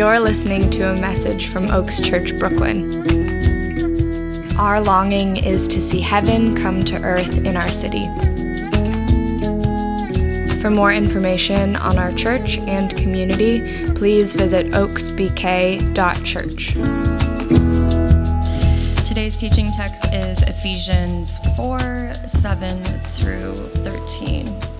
You're listening to a message from Oaks Church, Brooklyn. Our longing is to see heaven come to earth in our city. For more information on our church and community, please visit oaksbk.church. Today's teaching text is Ephesians 4 7 through 13.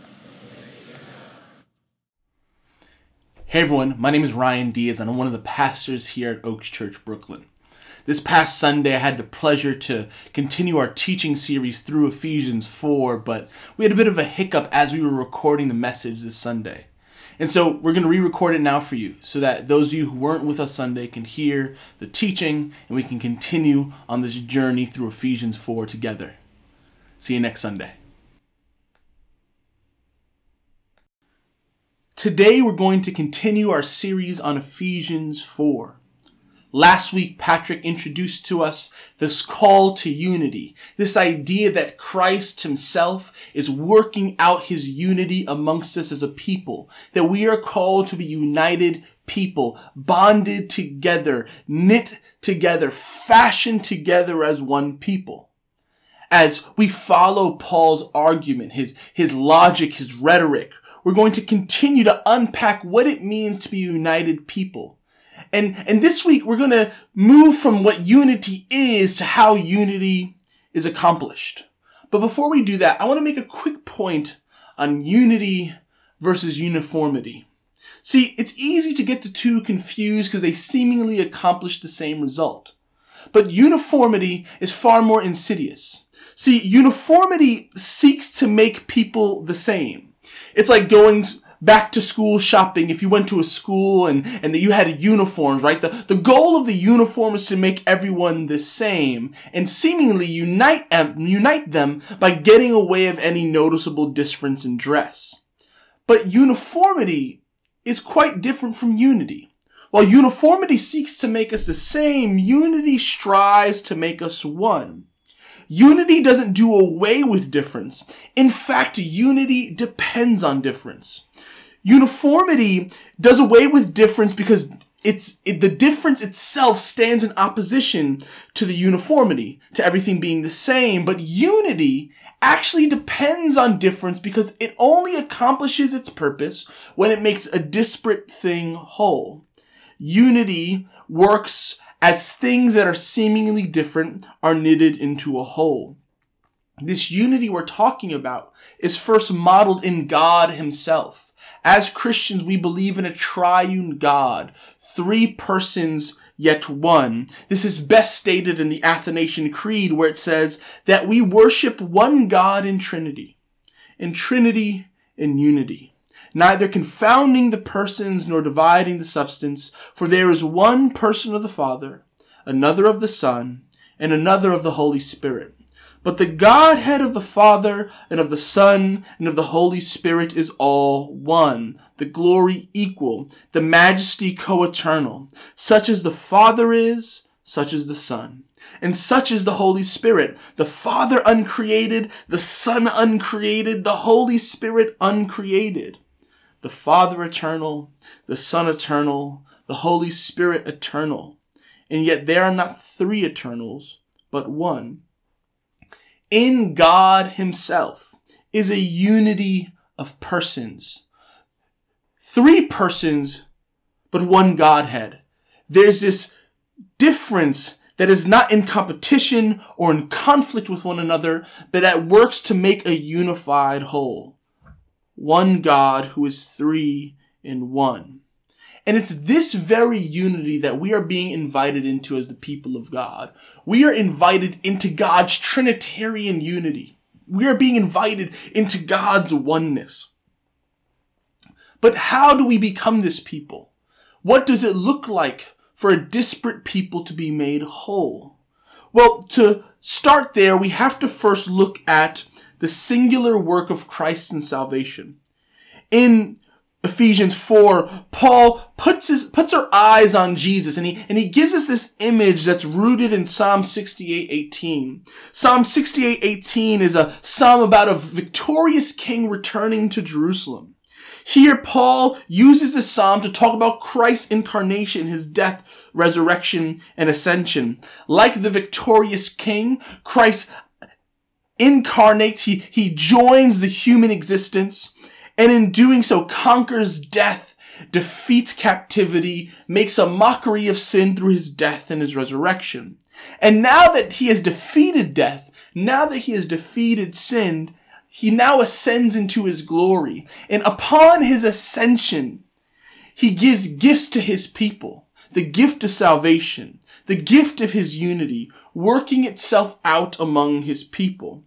Hey everyone, my name is Ryan Diaz and I'm one of the pastors here at Oaks Church, Brooklyn. This past Sunday, I had the pleasure to continue our teaching series through Ephesians 4, but we had a bit of a hiccup as we were recording the message this Sunday. And so we're going to re record it now for you so that those of you who weren't with us Sunday can hear the teaching and we can continue on this journey through Ephesians 4 together. See you next Sunday. Today we're going to continue our series on Ephesians 4. Last week, Patrick introduced to us this call to unity, this idea that Christ himself is working out his unity amongst us as a people, that we are called to be united people, bonded together, knit together, fashioned together as one people as we follow Paul's argument, his, his logic, his rhetoric, we're going to continue to unpack what it means to be united people. And, and this week we're going to move from what unity is to how unity is accomplished. But before we do that, I want to make a quick point on unity versus uniformity. See, it's easy to get the two confused because they seemingly accomplish the same result. But uniformity is far more insidious. See, uniformity seeks to make people the same. It's like going back to school shopping if you went to a school and, and that you had uniforms, right? The, the goal of the uniform is to make everyone the same and seemingly unite, um, unite them by getting away of any noticeable difference in dress. But uniformity is quite different from unity. While uniformity seeks to make us the same, unity strives to make us one. Unity doesn't do away with difference. In fact, unity depends on difference. Uniformity does away with difference because it's it, the difference itself stands in opposition to the uniformity, to everything being the same. But unity actually depends on difference because it only accomplishes its purpose when it makes a disparate thing whole. Unity works as things that are seemingly different are knitted into a whole. This unity we're talking about is first modeled in God Himself. As Christians, we believe in a triune God, three persons yet one. This is best stated in the Athanasian Creed where it says that we worship one God in Trinity, in Trinity in unity neither confounding the persons nor dividing the substance, for there is one person of the Father, another of the Son, and another of the Holy Spirit. But the Godhead of the Father and of the Son and of the Holy Spirit is all one, the glory equal, the majesty co-eternal. Such as the Father is, such is the Son. And such is the Holy Spirit, the Father uncreated, the Son uncreated, the Holy Spirit uncreated the Father eternal, the Son eternal, the Holy Spirit eternal. And yet there are not three eternals, but one. In God Himself is a unity of persons. Three persons, but one Godhead. There's this difference that is not in competition or in conflict with one another, but that works to make a unified whole. One God who is three in one. And it's this very unity that we are being invited into as the people of God. We are invited into God's Trinitarian unity. We are being invited into God's oneness. But how do we become this people? What does it look like for a disparate people to be made whole? Well, to start there, we have to first look at the singular work of Christ in salvation. In Ephesians 4, Paul puts his, puts our eyes on Jesus and he, and he gives us this image that's rooted in Psalm 68, 18. Psalm 68, 18 is a psalm about a victorious king returning to Jerusalem. Here, Paul uses this psalm to talk about Christ's incarnation, his death, resurrection, and ascension. Like the victorious king, Christ incarnates, he, he joins the human existence, and in doing so conquers death, defeats captivity, makes a mockery of sin through his death and his resurrection. And now that he has defeated death, now that he has defeated sin, he now ascends into his glory. And upon his ascension, he gives gifts to his people. The gift of salvation, the gift of his unity, working itself out among his people.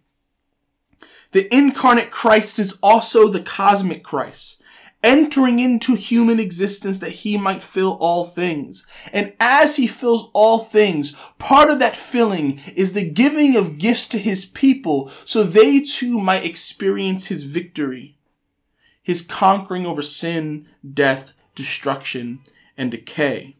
The incarnate Christ is also the cosmic Christ entering into human existence that he might fill all things. And as he fills all things, part of that filling is the giving of gifts to his people so they too might experience his victory, his conquering over sin, death, destruction, and decay.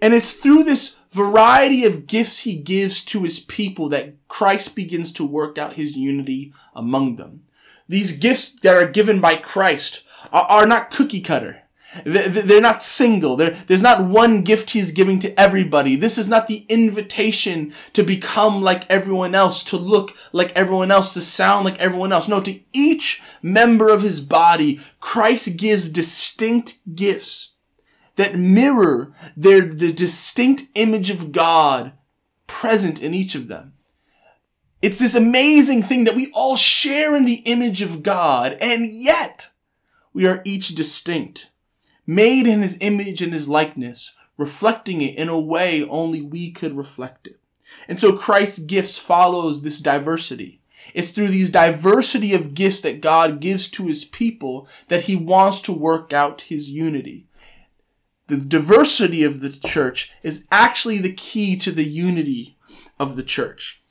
And it's through this variety of gifts he gives to his people that Christ begins to work out his unity among them. These gifts that are given by Christ are, not cookie cutter. They're not single. there's not one gift he's giving to everybody. This is not the invitation to become like everyone else, to look like everyone else, to sound like everyone else. No, to each member of his body, Christ gives distinct gifts that mirror their, the distinct image of God present in each of them. It's this amazing thing that we all share in the image of God, and yet, we are each distinct, made in his image and his likeness, reflecting it in a way only we could reflect it. And so Christ's gifts follows this diversity. It's through these diversity of gifts that God gives to his people that he wants to work out his unity. The diversity of the church is actually the key to the unity of the church.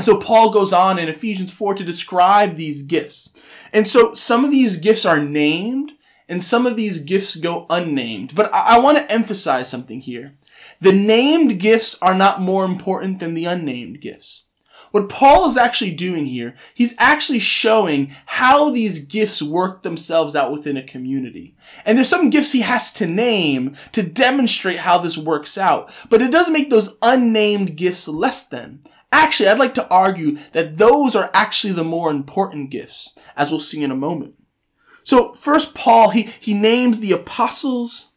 So Paul goes on in Ephesians 4 to describe these gifts. And so some of these gifts are named and some of these gifts go unnamed. But I, I want to emphasize something here. The named gifts are not more important than the unnamed gifts. What Paul is actually doing here, he's actually showing how these gifts work themselves out within a community. And there's some gifts he has to name to demonstrate how this works out. But it doesn't make those unnamed gifts less than. Actually, I'd like to argue that those are actually the more important gifts, as we'll see in a moment. So, first, Paul, he, he names the apostles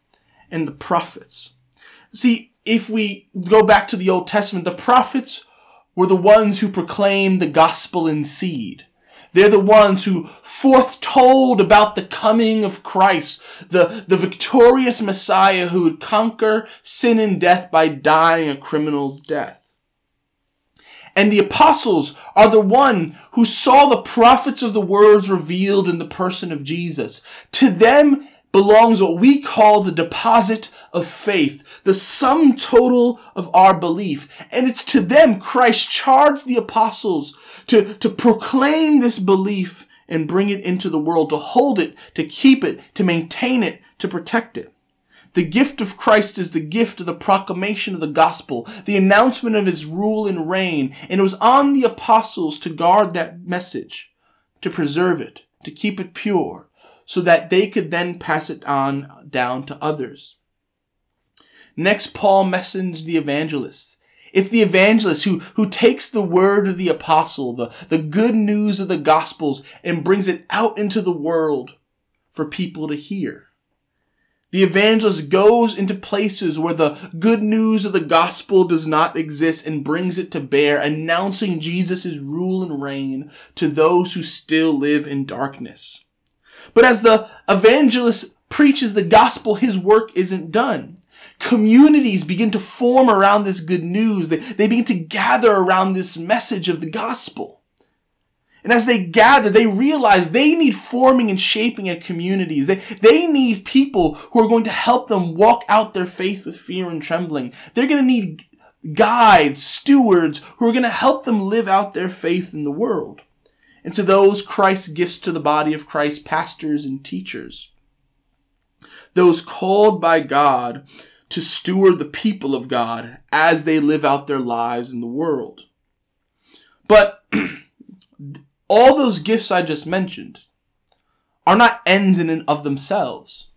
and the prophets. See, if we go back to the Old Testament, the prophets were the ones who proclaimed the gospel in seed. They're the ones who foretold about the coming of Christ, the, the victorious Messiah who would conquer sin and death by dying a criminal's death. And the apostles are the one who saw the prophets of the words revealed in the person of Jesus. To them belongs what we call the deposit of faith, the sum total of our belief. And it's to them Christ charged the apostles to, to proclaim this belief and bring it into the world, to hold it, to keep it, to maintain it, to protect it. The gift of Christ is the gift of the proclamation of the gospel, the announcement of his rule and reign, and it was on the apostles to guard that message, to preserve it, to keep it pure, so that they could then pass it on down to others. Next, Paul messaged the evangelists. It's the evangelist who, who takes the word of the apostle, the, the good news of the gospels, and brings it out into the world for people to hear. The evangelist goes into places where the good news of the gospel does not exist and brings it to bear, announcing Jesus' rule and reign to those who still live in darkness. But as the evangelist preaches the gospel, his work isn't done. Communities begin to form around this good news. They, they begin to gather around this message of the gospel. And as they gather, they realize they need forming and shaping at communities. They, they need people who are going to help them walk out their faith with fear and trembling. They're going to need guides, stewards who are going to help them live out their faith in the world. And to those, Christ gifts to the body of Christ, pastors and teachers. Those called by God to steward the people of God as they live out their lives in the world. But all those gifts I just mentioned are not ends in and of themselves.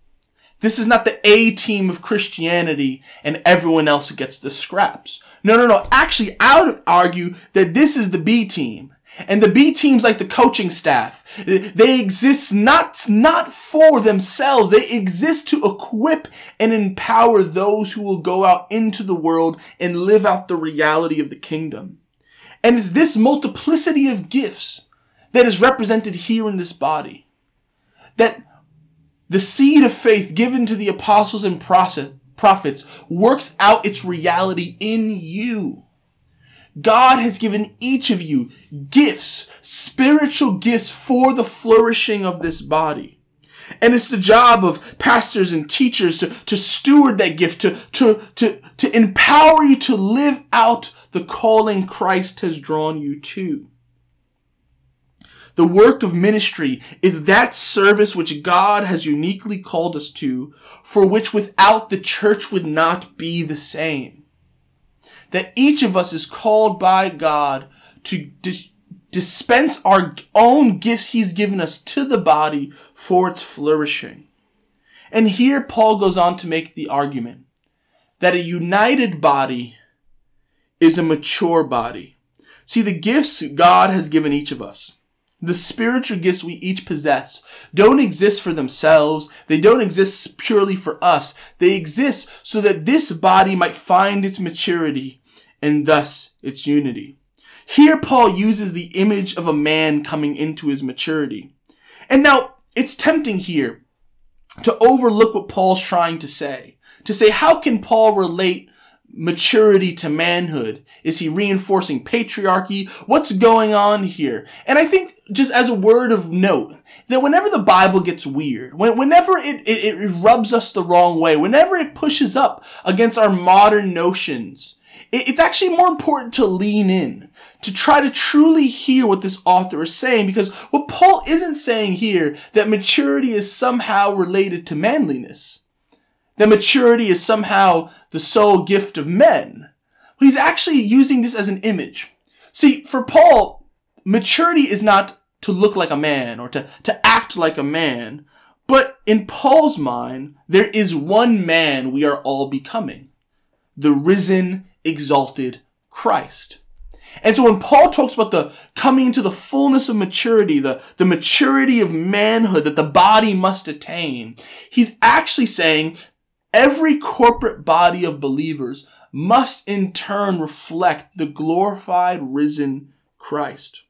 This is not the A team of Christianity and everyone else gets the scraps. No, no, no. Actually, I would argue that this is the B team. And the B teams like the coaching staff. They exist not, not for themselves. They exist to equip and empower those who will go out into the world and live out the reality of the kingdom. And it's this multiplicity of gifts that is represented here in this body. That the seed of faith given to the apostles and prophets works out its reality in you. God has given each of you gifts, spiritual gifts for the flourishing of this body. And it's the job of pastors and teachers to, to steward that gift, to, to, to, to empower you to live out the calling Christ has drawn you to. The work of ministry is that service which God has uniquely called us to, for which without the church would not be the same. That each of us is called by God to dis- dispense our own gifts He's given us to the body for its flourishing. And here Paul goes on to make the argument that a united body is a mature body. See, the gifts God has given each of us the spiritual gifts we each possess don't exist for themselves. They don't exist purely for us. They exist so that this body might find its maturity and thus its unity. Here Paul uses the image of a man coming into his maturity. And now it's tempting here to overlook what Paul's trying to say. To say, how can Paul relate maturity to manhood? Is he reinforcing patriarchy? What's going on here? And I think just as a word of note, that whenever the Bible gets weird, when, whenever it, it, it rubs us the wrong way, whenever it pushes up against our modern notions, it's actually more important to lean in, to try to truly hear what this author is saying, because what Paul isn't saying here, that maturity is somehow related to manliness that maturity is somehow the sole gift of men. He's actually using this as an image. See, for Paul, maturity is not to look like a man or to, to act like a man. But in Paul's mind, there is one man we are all becoming. The risen, exalted Christ. And so when Paul talks about the coming into the fullness of maturity, the, the maturity of manhood that the body must attain, he's actually saying Every corporate body of believers must in turn reflect the glorified risen Christ.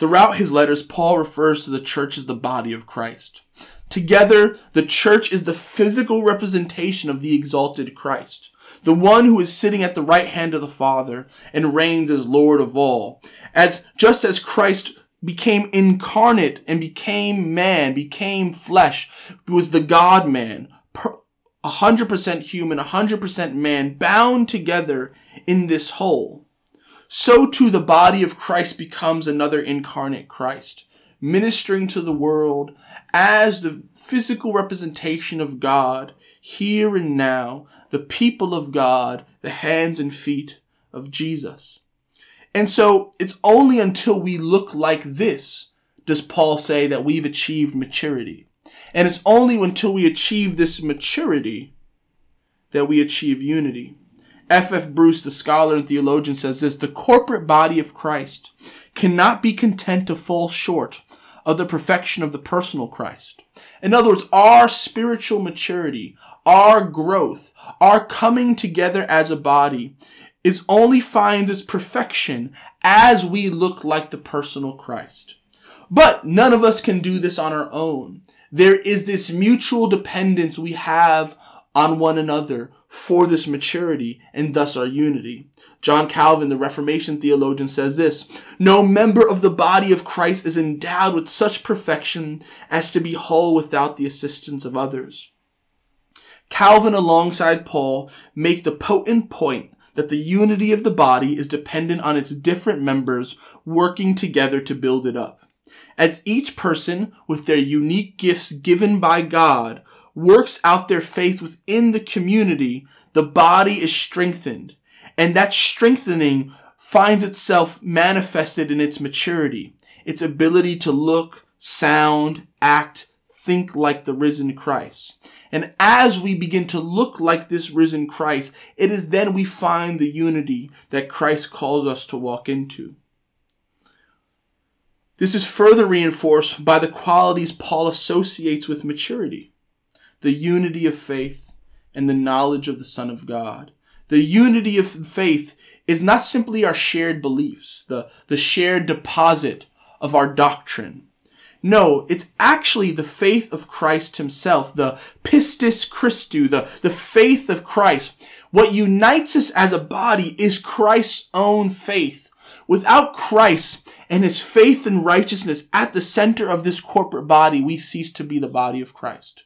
Throughout his letters, Paul refers to the church as the body of Christ. Together, the church is the physical representation of the exalted Christ, the one who is sitting at the right hand of the Father and reigns as Lord of all. As just as Christ became incarnate and became man, became flesh, was the God man, 100% human, 100% man, bound together in this whole. So too the body of Christ becomes another incarnate Christ, ministering to the world as the physical representation of God here and now, the people of God, the hands and feet of Jesus. And so it's only until we look like this does Paul say that we've achieved maturity. And it's only until we achieve this maturity that we achieve unity. F. F. Bruce, the scholar and theologian, says this The corporate body of Christ cannot be content to fall short of the perfection of the personal Christ. In other words, our spiritual maturity, our growth, our coming together as a body is only finds its perfection as we look like the personal Christ. But none of us can do this on our own. There is this mutual dependence we have on one another for this maturity and thus our unity. John Calvin, the Reformation theologian, says this No member of the body of Christ is endowed with such perfection as to be whole without the assistance of others. Calvin, alongside Paul, make the potent point that the unity of the body is dependent on its different members working together to build it up. As each person, with their unique gifts given by God, works out their faith within the community, the body is strengthened. And that strengthening finds itself manifested in its maturity, its ability to look, sound, act, think like the risen Christ. And as we begin to look like this risen Christ, it is then we find the unity that Christ calls us to walk into. This is further reinforced by the qualities Paul associates with maturity the unity of faith and the knowledge of the Son of God. The unity of faith is not simply our shared beliefs, the, the shared deposit of our doctrine. No, it's actually the faith of Christ himself, the pistis Christou, the, the faith of Christ. What unites us as a body is Christ's own faith. Without Christ and his faith and righteousness at the center of this corporate body, we cease to be the body of Christ.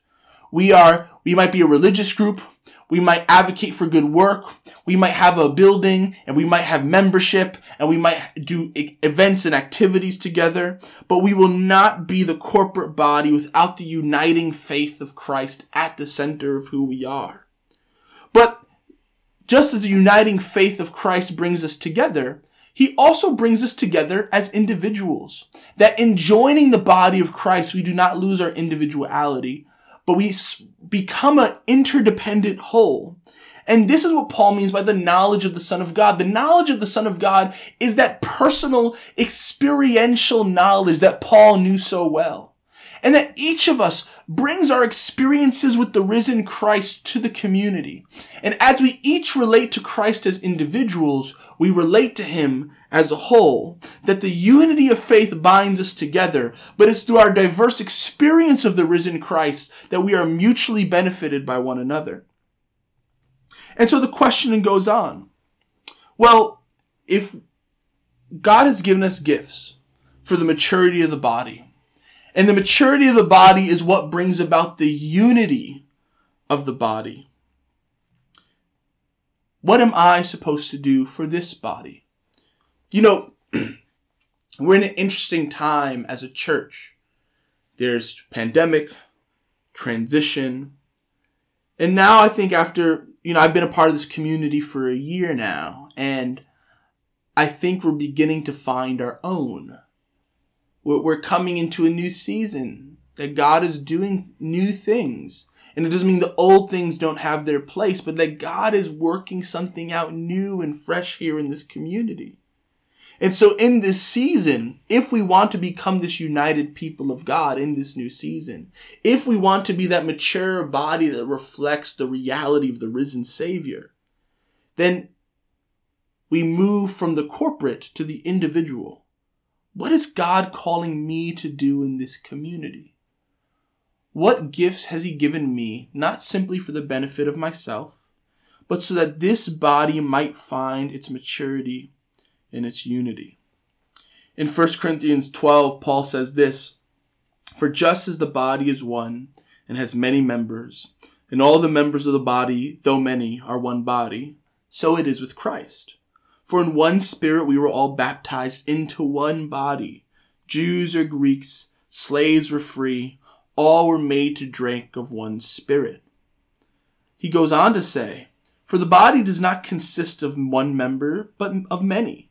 We are, we might be a religious group. We might advocate for good work. We might have a building and we might have membership and we might do events and activities together, but we will not be the corporate body without the uniting faith of Christ at the center of who we are. But just as the uniting faith of Christ brings us together, he also brings us together as individuals. That in joining the body of Christ, we do not lose our individuality, but we become an interdependent whole. And this is what Paul means by the knowledge of the Son of God. The knowledge of the Son of God is that personal, experiential knowledge that Paul knew so well and that each of us brings our experiences with the risen Christ to the community. And as we each relate to Christ as individuals, we relate to him as a whole. That the unity of faith binds us together, but it's through our diverse experience of the risen Christ that we are mutually benefited by one another. And so the question goes on. Well, if God has given us gifts for the maturity of the body, and the maturity of the body is what brings about the unity of the body. What am I supposed to do for this body? You know, we're in an interesting time as a church. There's pandemic, transition, and now I think after, you know, I've been a part of this community for a year now, and I think we're beginning to find our own. We're coming into a new season that God is doing new things. And it doesn't mean the old things don't have their place, but that God is working something out new and fresh here in this community. And so in this season, if we want to become this united people of God in this new season, if we want to be that mature body that reflects the reality of the risen Savior, then we move from the corporate to the individual. What is God calling me to do in this community? What gifts has He given me, not simply for the benefit of myself, but so that this body might find its maturity and its unity? In 1 Corinthians 12, Paul says this For just as the body is one and has many members, and all the members of the body, though many, are one body, so it is with Christ. For in one spirit we were all baptized into one body. Jews or Greeks, slaves or free, all were made to drink of one spirit. He goes on to say, For the body does not consist of one member, but of many.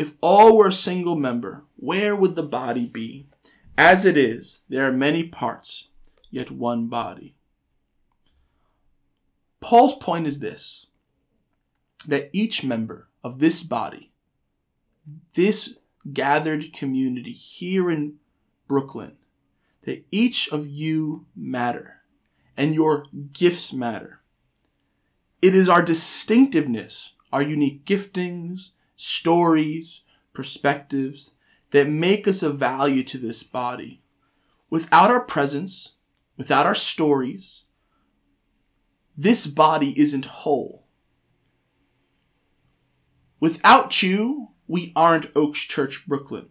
If all were a single member, where would the body be? As it is, there are many parts, yet one body. Paul's point is this that each member of this body, this gathered community here in Brooklyn, that each of you matter and your gifts matter. It is our distinctiveness, our unique giftings, stories, perspectives that make us of value to this body. Without our presence, without our stories, this body isn't whole. Without you, we aren't Oaks Church Brooklyn.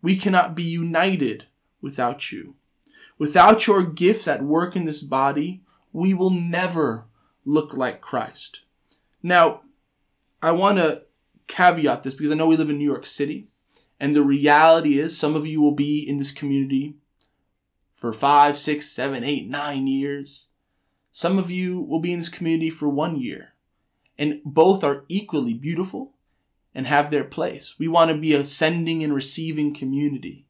We cannot be united without you. Without your gifts at work in this body, we will never look like Christ. Now, I want to caveat this because I know we live in New York City, and the reality is some of you will be in this community for five, six, seven, eight, nine years. Some of you will be in this community for one year, and both are equally beautiful and have their place. We want to be a sending and receiving community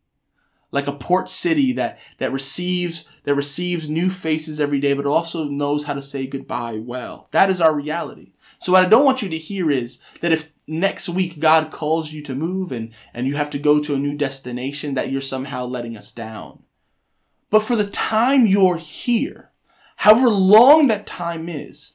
like a port city that that receives that receives new faces every day but also knows how to say goodbye well that is our reality so what i don't want you to hear is that if next week god calls you to move and and you have to go to a new destination that you're somehow letting us down. But for the time you're here however long that time is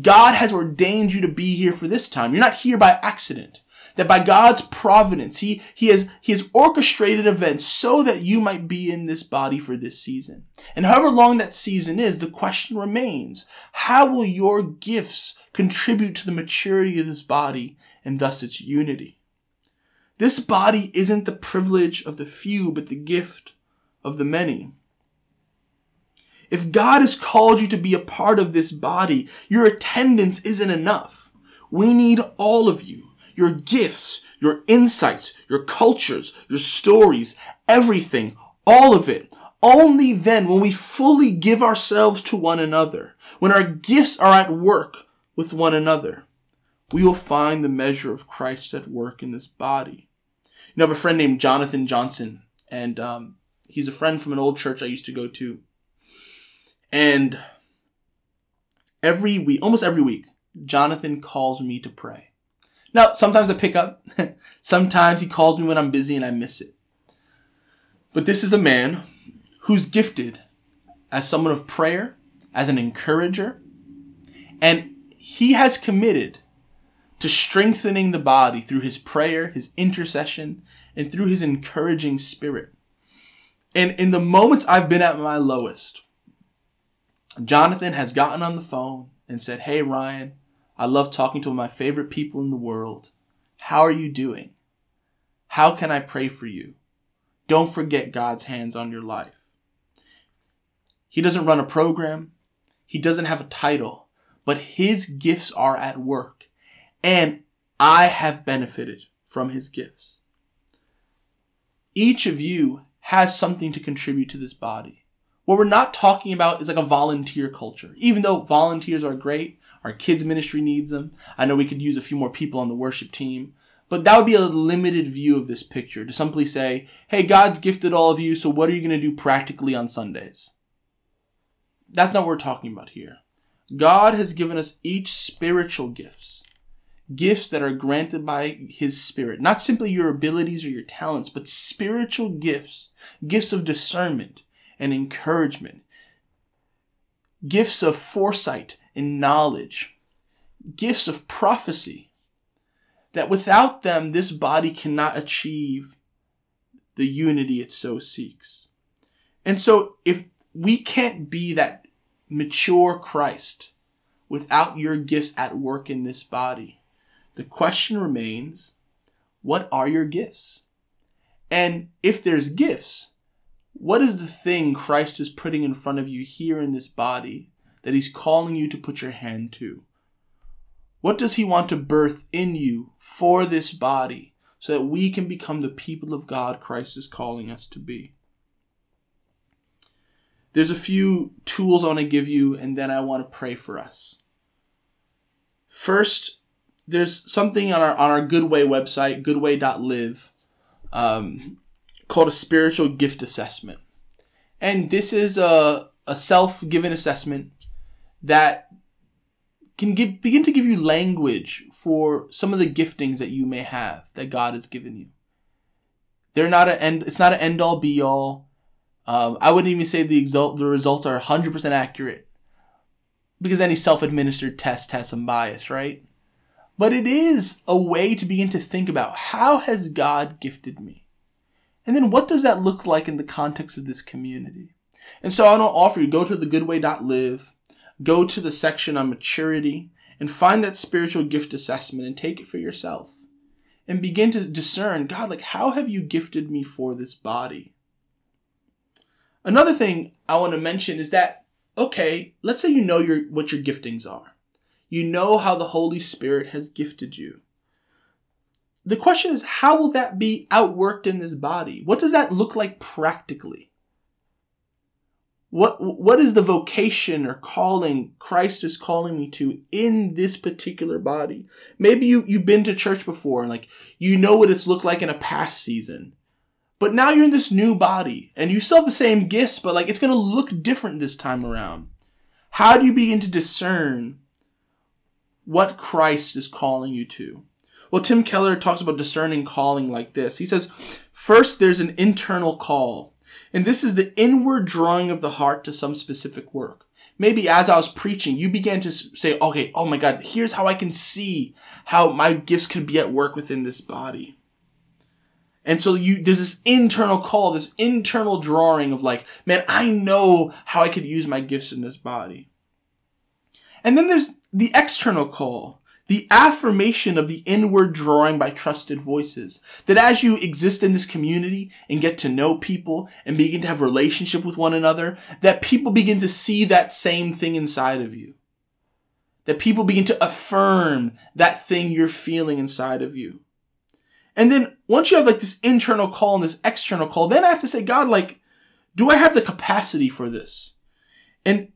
god has ordained you to be here for this time. You're not here by accident. That by God's providence, He, he, has, he has orchestrated events so that you might be in this body for this season. And however long that season is, the question remains, how will your gifts contribute to the maturity of this body and thus its unity? This body isn't the privilege of the few, but the gift of the many. If God has called you to be a part of this body, your attendance isn't enough. We need all of you your gifts, your insights, your cultures, your stories, everything, all of it. Only then, when we fully give ourselves to one another, when our gifts are at work with one another, we will find the measure of Christ at work in this body. You know, I have a friend named Jonathan Johnson, and um, he's a friend from an old church I used to go to. And every week, almost every week, Jonathan calls me to pray. Now, sometimes I pick up. sometimes he calls me when I'm busy and I miss it. But this is a man who's gifted as someone of prayer, as an encourager, and he has committed to strengthening the body through his prayer, his intercession, and through his encouraging spirit. And in the moments I've been at my lowest, Jonathan has gotten on the phone and said, Hey, Ryan, I love talking to my favorite people in the world. How are you doing? How can I pray for you? Don't forget God's hands on your life. He doesn't run a program. He doesn't have a title, but his gifts are at work. And I have benefited from his gifts. Each of you has something to contribute to this body. What we're not talking about is like a volunteer culture. Even though volunteers are great, our kids ministry needs them. I know we could use a few more people on the worship team. But that would be a limited view of this picture to simply say, hey, God's gifted all of you, so what are you going to do practically on Sundays? That's not what we're talking about here. God has given us each spiritual gifts, gifts that are granted by His Spirit. Not simply your abilities or your talents, but spiritual gifts, gifts of discernment and encouragement, gifts of foresight and knowledge, gifts of prophecy, that without them, this body cannot achieve the unity it so seeks. And so, if we can't be that mature Christ without your gifts at work in this body, the question remains what are your gifts? And if there's gifts, what is the thing Christ is putting in front of you here in this body that He's calling you to put your hand to? What does He want to birth in you for this body so that we can become the people of God Christ is calling us to be. There's a few tools I want to give you, and then I want to pray for us. First, there's something on our on our Goodway website, goodway.live, um, called a spiritual gift assessment. And this is a, a self-given assessment that can give, begin to give you language for some of the giftings that you may have that God has given you. They're not an end. It's not an end all be all. Um, I wouldn't even say the exult, the results are 100% accurate because any self-administered test has some bias, right? But it is a way to begin to think about how has God gifted me? And then what does that look like in the context of this community? And so I to offer you go to the goodway.live go to the section on maturity and find that spiritual gift assessment and take it for yourself. And begin to discern God, like, how have you gifted me for this body? Another thing I want to mention is that, okay, let's say you know your, what your giftings are. You know how the Holy Spirit has gifted you. The question is, how will that be outworked in this body? What does that look like practically? What what is the vocation or calling Christ is calling me to in this particular body? Maybe you you've been to church before and like you know what it's looked like in a past season. But now you're in this new body and you still have the same gifts, but like it's to look different this time around. How do you begin to discern what Christ is calling you to? Well, Tim Keller talks about discerning calling like this. He says, first, there's an internal call. And this is the inward drawing of the heart to some specific work. Maybe as I was preaching, you began to say, okay, oh my God, here's how I can see how my gifts could be at work within this body. And so you, there's this internal call, this internal drawing of like, man, I know how I could use my gifts in this body. And then there's the external call the affirmation of the inward drawing by trusted voices. That as you exist in this community and get to know people and begin to have relationship with one another, that people begin to see that same thing inside of you. That people begin to affirm that thing you're feeling inside of you. And then once you have like this internal call and this external call, then I have to say, God, like, do I have the capacity for this? And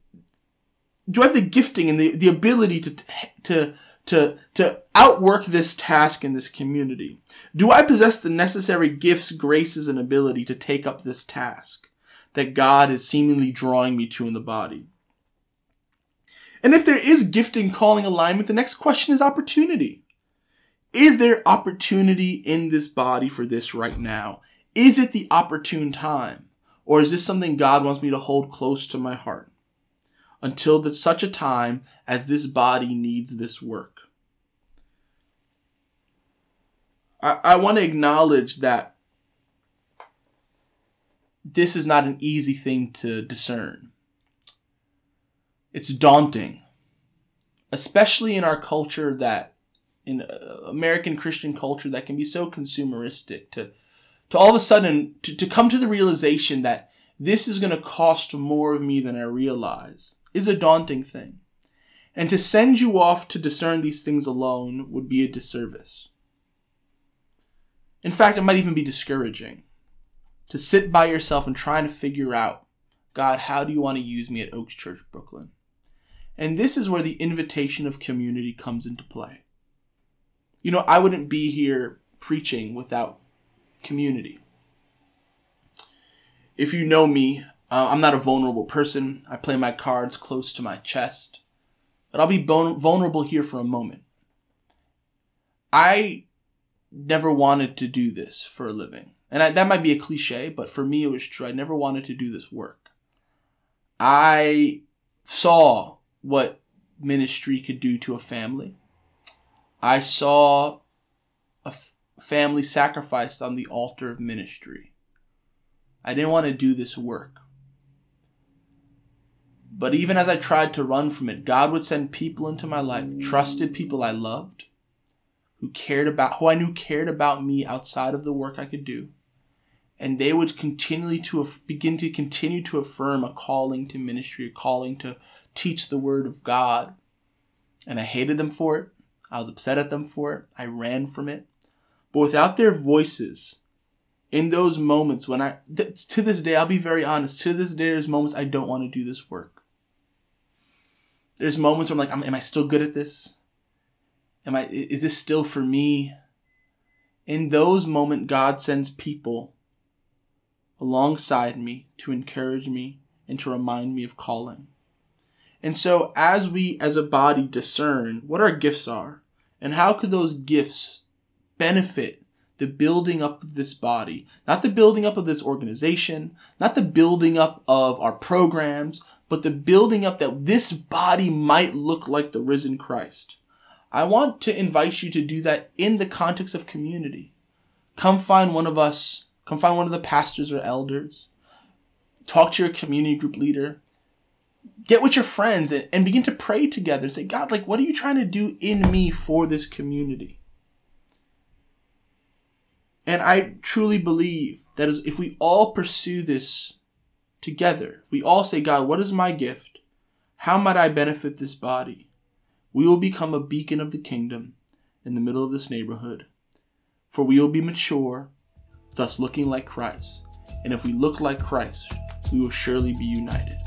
do I have the gifting and the, the ability to, to, to, to outwork this task in this community? Do I possess the necessary gifts, graces, and ability to take up this task that God is seemingly drawing me to in the body? And if there is gifting, calling, alignment, the next question is opportunity. Is there opportunity in this body for this right now? Is it the opportune time? Or is this something God wants me to hold close to my heart? Until the, such a time as this body needs this work. I, I want to acknowledge that this is not an easy thing to discern. It's daunting, especially in our culture that, in uh, American Christian culture, that can be so consumeristic to, to all of a sudden to, to come to the realization that this is going to cost more of me than I realize is a daunting thing. And to send you off to discern these things alone would be a disservice. In fact, it might even be discouraging to sit by yourself and try to figure out, God, how do you want to use me at Oaks Church, Brooklyn? And this is where the invitation of community comes into play. You know, I wouldn't be here preaching without community. If you know me, uh, I'm not a vulnerable person. I play my cards close to my chest. But I'll be bon- vulnerable here for a moment. I never wanted to do this for a living. And I, that might be a cliche, but for me it was true. I never wanted to do this work. I saw what ministry could do to a family. I saw a f- family sacrificed on the altar of ministry. I didn't want to do this work. But even as I tried to run from it, God would send people into my life, trusted people I loved, who cared about who I knew cared about me outside of the work I could do. And they would continually to begin to continue to affirm a calling to ministry, a calling to teach the word of God. And I hated them for it. I was upset at them for it. I ran from it. But without their voices, in those moments when I, th- to this day, I'll be very honest, to this day, there's moments I don't want to do this work. There's moments where I'm like, am I still good at this? Am I, is this still for me? In those moments, God sends people alongside me to encourage me and to remind me of calling. And so, as we as a body discern what our gifts are and how could those gifts benefit the building up of this body, not the building up of this organization, not the building up of our programs, but the building up that this body might look like the risen Christ. I want to invite you to do that in the context of community. Come find one of us, come find one of the pastors or elders, talk to your community group leader, get with your friends and, and begin to pray together. Say, God, like, what are you trying to do in me for this community? And I truly believe that if we all pursue this together, we all say, God, what is my gift? How might I benefit this body? We will become a beacon of the kingdom in the middle of this neighborhood. For we will be mature, thus looking like Christ. And if we look like Christ, we will surely be united.